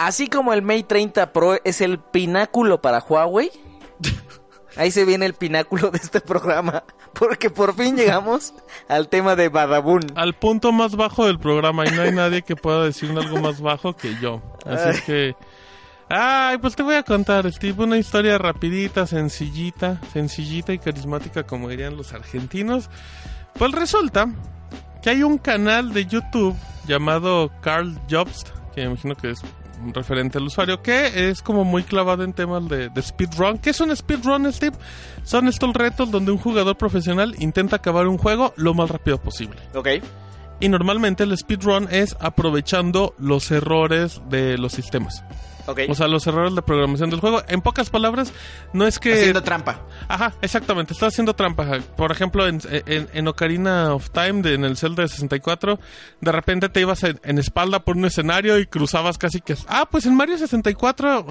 Así como el Mate 30 Pro es el pináculo para Huawei, ahí se viene el pináculo de este programa, porque por fin llegamos al tema de Badabun. Al punto más bajo del programa y no hay nadie que pueda decir algo más bajo que yo. Así es que... Ay, pues te voy a contar, Steve, una historia rapidita, sencillita, sencillita y carismática como dirían los argentinos. Pues resulta que hay un canal de YouTube llamado Carl Jobst, que me imagino que es referente al usuario, que es como muy clavado en temas de, de speedrun. ¿Qué es un speedrun, Steve? Son estos retos donde un jugador profesional intenta acabar un juego lo más rápido posible. Ok. Y normalmente el speedrun es aprovechando los errores de los sistemas. O sea, los errores de programación del juego. En pocas palabras, no es que... Haciendo trampa. Ajá, exactamente, está haciendo trampa. Por ejemplo, en, en, en Ocarina of Time, de- en el Zelda de 64, de repente te ibas en, en espalda por un escenario y cruzabas casi que... Ah, pues en Mario 64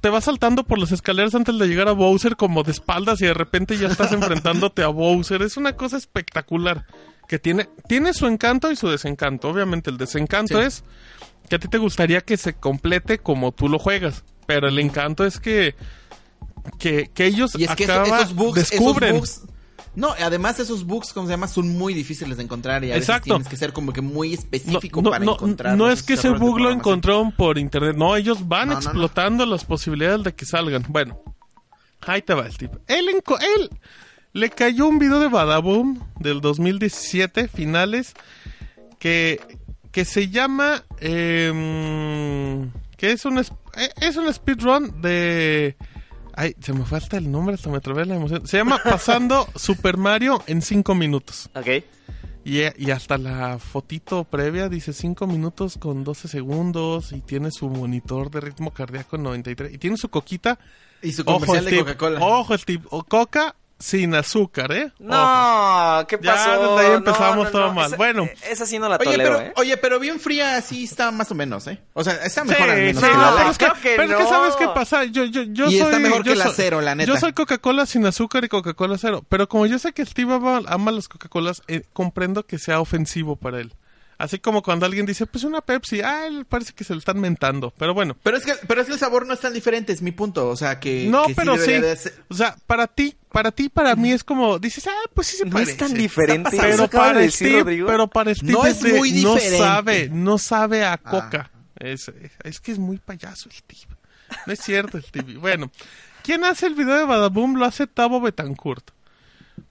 te vas saltando por las escaleras antes de llegar a Bowser como de espaldas y de repente ya estás enfrentándote a Bowser. Es una cosa espectacular que tiene, tiene su encanto y su desencanto. Obviamente el desencanto Sí. es que a ti te gustaría que se complete como tú lo juegas. Pero el encanto es que, que, que ellos Y es que eso- acaba- esos bugs, descubren. esos bugs- no, además esos bugs, como se llama, son muy difíciles de encontrar y a veces Exacto. tienes que ser como que muy específico no, para no, encontrar. no es que ese bug lo encontraron por internet. No, ellos van No, no, no. explotando las posibilidades de que salgan. Bueno, ahí te va, Steve. Él, enco- él le cayó un video de Badaboom del 2017, finales, que, que se llama... em, que es un, es, un speedrun de... Ay, se me fue hasta el nombre, hasta me trabé la emoción. Se llama Pasando Super Mario en 5 minutos. Ok. Y, y hasta la fotito previa dice 5 minutos con 12 segundos y tiene su monitor de ritmo cardíaco en 93 y tiene su coquita. Y su Ojo, comercial de Steve. Coca-Cola. Ojo, Steve. O Coca sin azúcar, ¿eh? Ojo. No, ¿qué Ya, pasó? desde ahí No, empezamos no, todo no, mal. esa- Bueno. eh, Esa sí no la Oye tolero, pero, ¿eh? oye, pero bien fría sí está más o menos, ¿eh? O sea, está Sí, mejor al menos sí, que la pero es que, que pero es que. ¿sabes qué pasa? Yo, yo, yo Y soy, está mejor que yo la cero, la neta. Yo soy Coca-Cola sin azúcar y Coca-Cola cero. Pero como yo sé que Steve ama, ama las Coca-Colas, eh, comprendo que sea ofensivo para él. Así como cuando alguien dice, pues una Pepsi, ah, él parece que se le están mentando. Pero bueno. Pero es que, pero es que el sabor no es tan diferente, es mi punto. O sea, que. No, que pero sí. O sea, para ti, para ti, para mí es como, dices, ah, pues sí se No parece. es tan diferente. Pero para de decir Steve, pero para Steve No es de- muy no diferente. sabe, no sabe a Ah. coca. Es, es que es muy payaso Steve. No es cierto, Steve. Bueno, ¿quién hace el video de Badaboom? Lo hace Tavo Betancourt.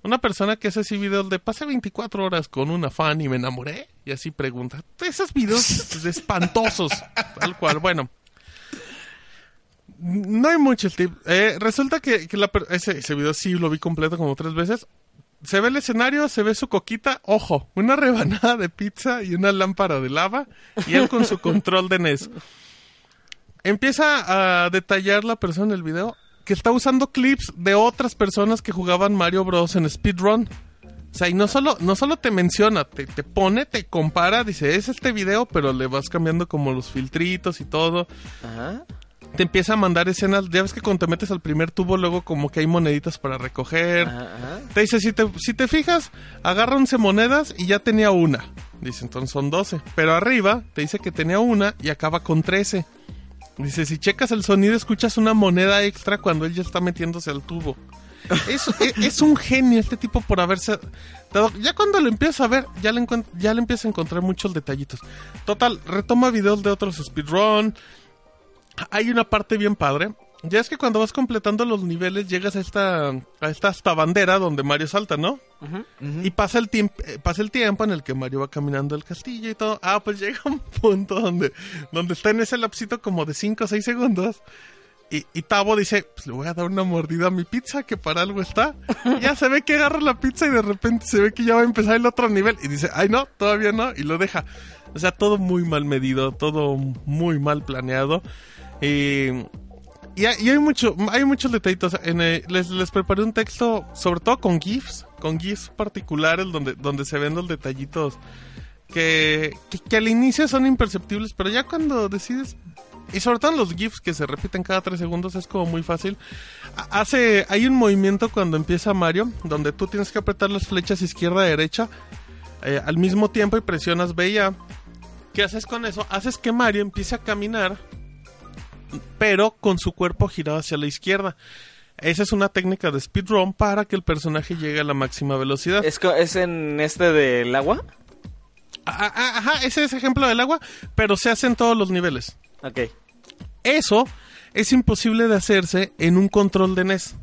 Una persona que hace así videos de pasé 24 horas con una fan y me enamoré. Y así pregunta. Esos videos espantosos. Tal cual. Bueno. No hay mucho, Steve. Eh, resulta que, ese video sí lo vi completo como tres veces. Se ve el escenario, se ve su coquita, ojo, una rebanada de pizza y una lámpara de lava y él con su control de NES. Empieza a detallar la persona en el video que está usando clips de otras personas que jugaban Mario Bros. en speedrun. O sea, y no solo, no solo te menciona, te, te pone, te compara, dice, es este video, pero le vas cambiando como los filtritos y todo Ajá. te empieza a mandar escenas. Ya ves que cuando te metes al primer tubo, luego como que hay moneditas para recoger. Ajá, ajá. Te dice, si te, si te fijas, agarra 11 monedas y ya tenía una. Dice, entonces son 12. Pero arriba te dice que tenía una y acaba con 13. Dice, si checas el sonido, escuchas una moneda extra cuando él ya está metiéndose al tubo. Es, es, es un genio este tipo por haberse dado- Ya cuando lo empiezas a ver, ya le, ya le empiezas a encontrar muchos detallitos. Total, retoma videos de otros speedrun. Hay una parte bien padre. Ya es que cuando vas completando los niveles llegas a esta, a esta hasta bandera donde Mario salta, ¿no? Y pasa el, tiemp- eh, pasa el tiempo en el que Mario va caminando el castillo y todo. Ah, pues llega un punto donde, donde está en ese lapsito como de 5 o 6 segundos. Y, y Tavo dice, pues le voy a dar una mordida a mi pizza, que para algo está. Y ya se ve que agarra la pizza y de repente se ve que ya va a empezar el otro nivel. Y dice, ay no, todavía no. Y lo deja. O sea, todo muy mal medido, todo muy mal planeado. Y, y, hay, y hay mucho, hay muchos detallitos. En el- les, les preparé un texto, sobre todo con GIFs, con GIFs particulares donde, donde se ven los detallitos que, que, que al inicio son imperceptibles, pero ya cuando decides, y sobre todo los GIFs que se repiten cada tres segundos, es como muy fácil. Ha- Hace, hay un movimiento cuando empieza Mario, donde tú tienes que apretar las flechas izquierda-derecha eh, al mismo tiempo y presionas B y A. ¿Qué haces con eso? Haces que Mario empiece a caminar, pero con su cuerpo girado hacia la izquierda. Esa es una técnica de speedrun para que el personaje llegue a la máxima velocidad. ¿Es, co- ¿Es en este del agua? Ah, ah, Ajá, ese es ejemplo del agua, pero se hace en todos los niveles. Ok. Eso es imposible de hacerse en un control de NES.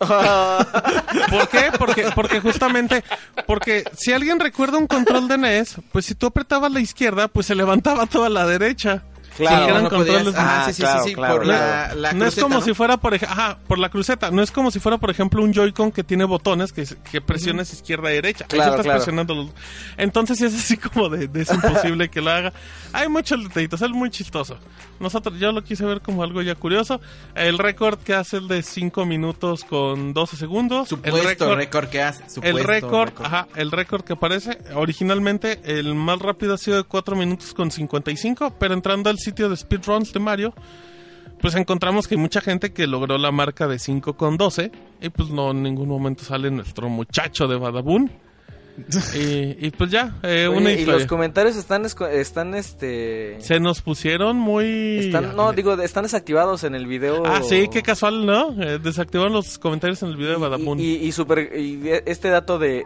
¿Por qué? Porque, porque justamente, porque si alguien recuerda un control de NES, pues si tú apretabas la izquierda, pues se levantaba toda la derecha. Claro. Eran no podías- controles de- ah, Ah, sí, sí, claro, sí, sí, claro, por la, la no es cruceta, como ¿no? si fuera por ajá, por la cruceta, no es como si fuera por ejemplo un Joy-Con que tiene botones que, que presiones izquierda y derecha. Ahí estás claro. presionando los- Entonces sí es así como de, de es imposible que lo haga. Hay muchos detallitos, es muy chistoso. Nosotros yo lo quise ver como algo ya curioso. El récord que hace el de 5 minutos con 12 segundos. Supuesto el récord récord que hace. el supuesto récord, ajá, el récord que aparece, originalmente el más rápido ha sido de 4 minutos con 55, pero entrando al sitio de speedruns de Mario, pues encontramos que hay mucha gente que logró la marca de 5 con 12 y pues no en ningún momento sale nuestro muchacho de Badabun. y, y pues ya, eh, Oye, una y los comentarios están, están este... Se nos pusieron muy... Están, no, digo, están desactivados en el video. Ah, sí, qué casual, ¿no? Eh, desactivaron los comentarios en el video de Badabun. Y, y, y super- y este dato de...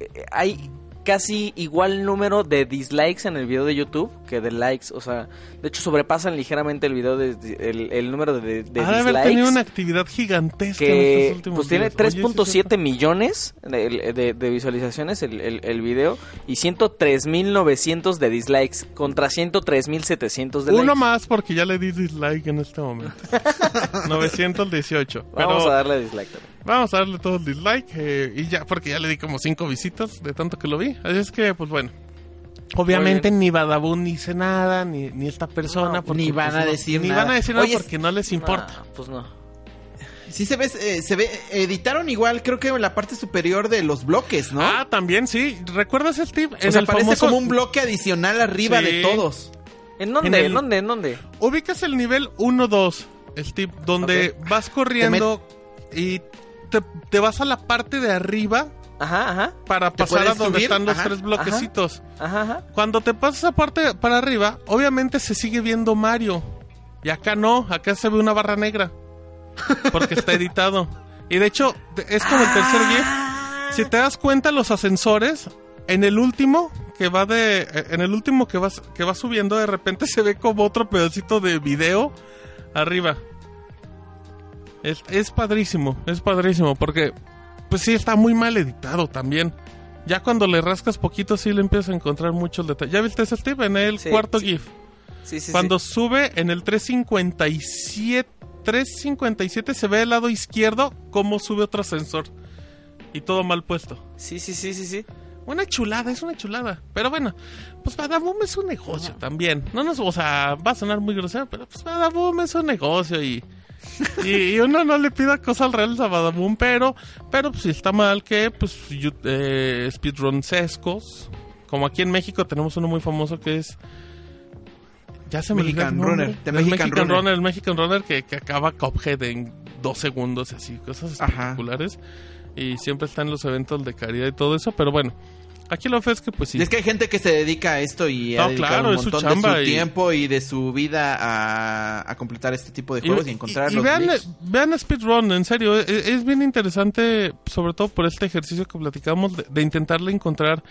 eh, Hay casi igual número de dislikes en el video de YouTube que de likes. O sea, de hecho sobrepasan ligeramente el video de, el, el número de, de ha dislikes. tenido una actividad gigantesca en estos últimos pues tiene días. Oye, sí es 3.7 millones de, de- de visualizaciones el, el, el video y 103.900 de dislikes contra 103.700 de Uno likes. más porque ya le di dislike en este momento. 918. Pero Vamos a darle dislike también. Vamos a darle todo el dislike. eh, y ya, porque ya le di como cinco visitas de tanto que lo vi. Así es que, pues bueno. Obviamente ni Badabun dice nada, ni, ni esta persona. No, porque, ni van pues, a no- decir ni nada. van a decir nada Oye, porque no les importa. Pues no. Sí se ve, eh, se ve, editaron igual, creo que en la parte superior de los bloques, ¿no? Ah, también sí. ¿Recuerdas, Steve? o sea, parece como un bloque adicional arriba Sí. de todos. ¿En dónde? En ¿En, el- dónde? ¿En dónde? Ubicas el nivel 1-2, Steve, donde vas corriendo y te, te vas a la parte de arriba Ajá, ajá. para ¿Te pasar a donde subir? están los Ajá, tres bloquecitos. Ajá. Cuando te pasas parte para arriba, obviamente se sigue viendo Mario. Y acá no, acá se ve una barra negra. Porque está editado. Y de hecho, es como el tercer GIF. Si te das cuenta, los ascensores, en el último que va de. En el último que vas, que va subiendo, de repente se ve como otro pedacito de video arriba. Es, es padrísimo, es padrísimo, porque pues sí está muy mal editado también. Ya cuando le rascas poquito sí le empiezas a encontrar muchos detalles. ¿Ya viste ese Steve? En el Sí, cuarto sí. GIF. Sí, sí, Cuando sí. sube en el 357, 357 se ve el lado izquierdo cómo sube otro ascensor. Y todo mal puesto. Sí, sí, sí, sí, sí. Una chulada, es una chulada. Pero bueno, pues Badaboom es un negocio también. No nos, o sea, va a sonar muy grosero, pero pues Badaboom es un negocio y, y, y uno no le pida cosas reales a Badaboom, pero, pero pues sí está mal que, pues, eh, speedrun sescos, como aquí en México tenemos uno muy famoso que es... Ya se me Mexican. Runner, Mexican Mexican Runner. Runner, el Mexican Runner que, que acaba Cuphead en dos segundos, así, cosas Ajá. espectaculares. Y siempre está en los eventos de caridad y todo eso, pero bueno. Aquí lo fe es que pues sí. Y es que hay gente que se dedica a esto y No, ha dedicado claro, un es su montón de su y- tiempo y de su vida a, a completar este tipo de juegos y, encontrar y los vean, vean Speedrun, en serio, es, es bien interesante, sobre todo por este ejercicio que platicamos, de, de intentarle encontrar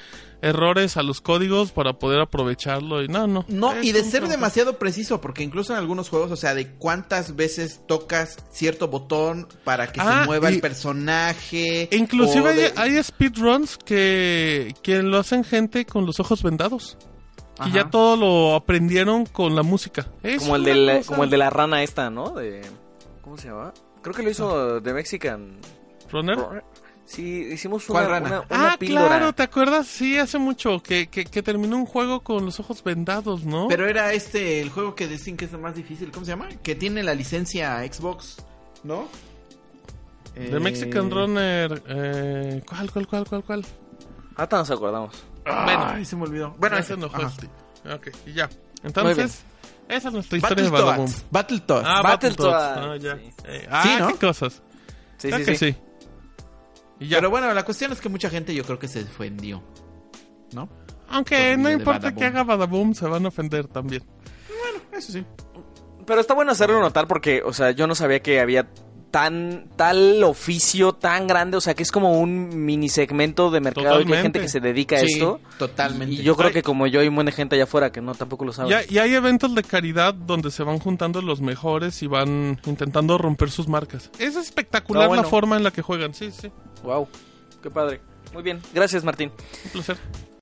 errores a los códigos para poder aprovecharlo y no, no. No, y de ser demasiado preciso, porque incluso en algunos juegos, o sea, de cuántas veces tocas cierto botón para que Ah, se mueva y- el personaje. E Inclusive hay, hay speedruns que, que lo hacen gente con los ojos vendados. Y Ajá. ya todo lo aprendieron con la música. Es Como el, de la, cosa- como el de la rana esta, ¿no? De, ¿Cómo se llama? Creo que lo hizo The Mexican ¿Runner? Runner. Sí, hicimos ¿Cuál una, rana? una, una ah, píldora. claro, ¿te acuerdas? Sí, hace mucho que, que, que terminó un juego con los ojos vendados, ¿no? Pero era este, el juego que dicen que es el más difícil, ¿cómo se llama? Que tiene la licencia Xbox, ¿no? The Eh, Mexican Runner. Eh, ¿Cuál, cuál, cuál, cuál, cuál? Hasta nos acordamos. Ay, se me olvidó. Bueno, ese no fue este. Ok, y ya. Entonces, esa es nuestra historia de Battletoads. Badaboom. Battletoads. Ah, Battletoads. Battletoads. Ah, ya. Sí. Eh, ah, Sí, ¿no? qué cosas. Sí, Creo sí, que sí. sí. Y ya. Pero bueno, la cuestión es que mucha gente yo creo que se ofendió. ¿No? Aunque no de importa que haga Badaboom, se van a ofender también. Eso sí. Pero está bueno hacerlo notar porque, o sea, yo no sabía que había tan tal oficio tan grande, o sea, que es como un mini segmento de mercado y que hay gente que se dedica a Sí, esto. totalmente. Y yo creo que como yo hay de gente allá afuera que no tampoco lo sabe. Ya- y hay eventos de caridad donde se van juntando los mejores y van intentando romper sus marcas. Es espectacular Ah, bueno. la forma en la que juegan. Sí, sí. Wow, qué padre. Muy bien, gracias Martín. Un placer.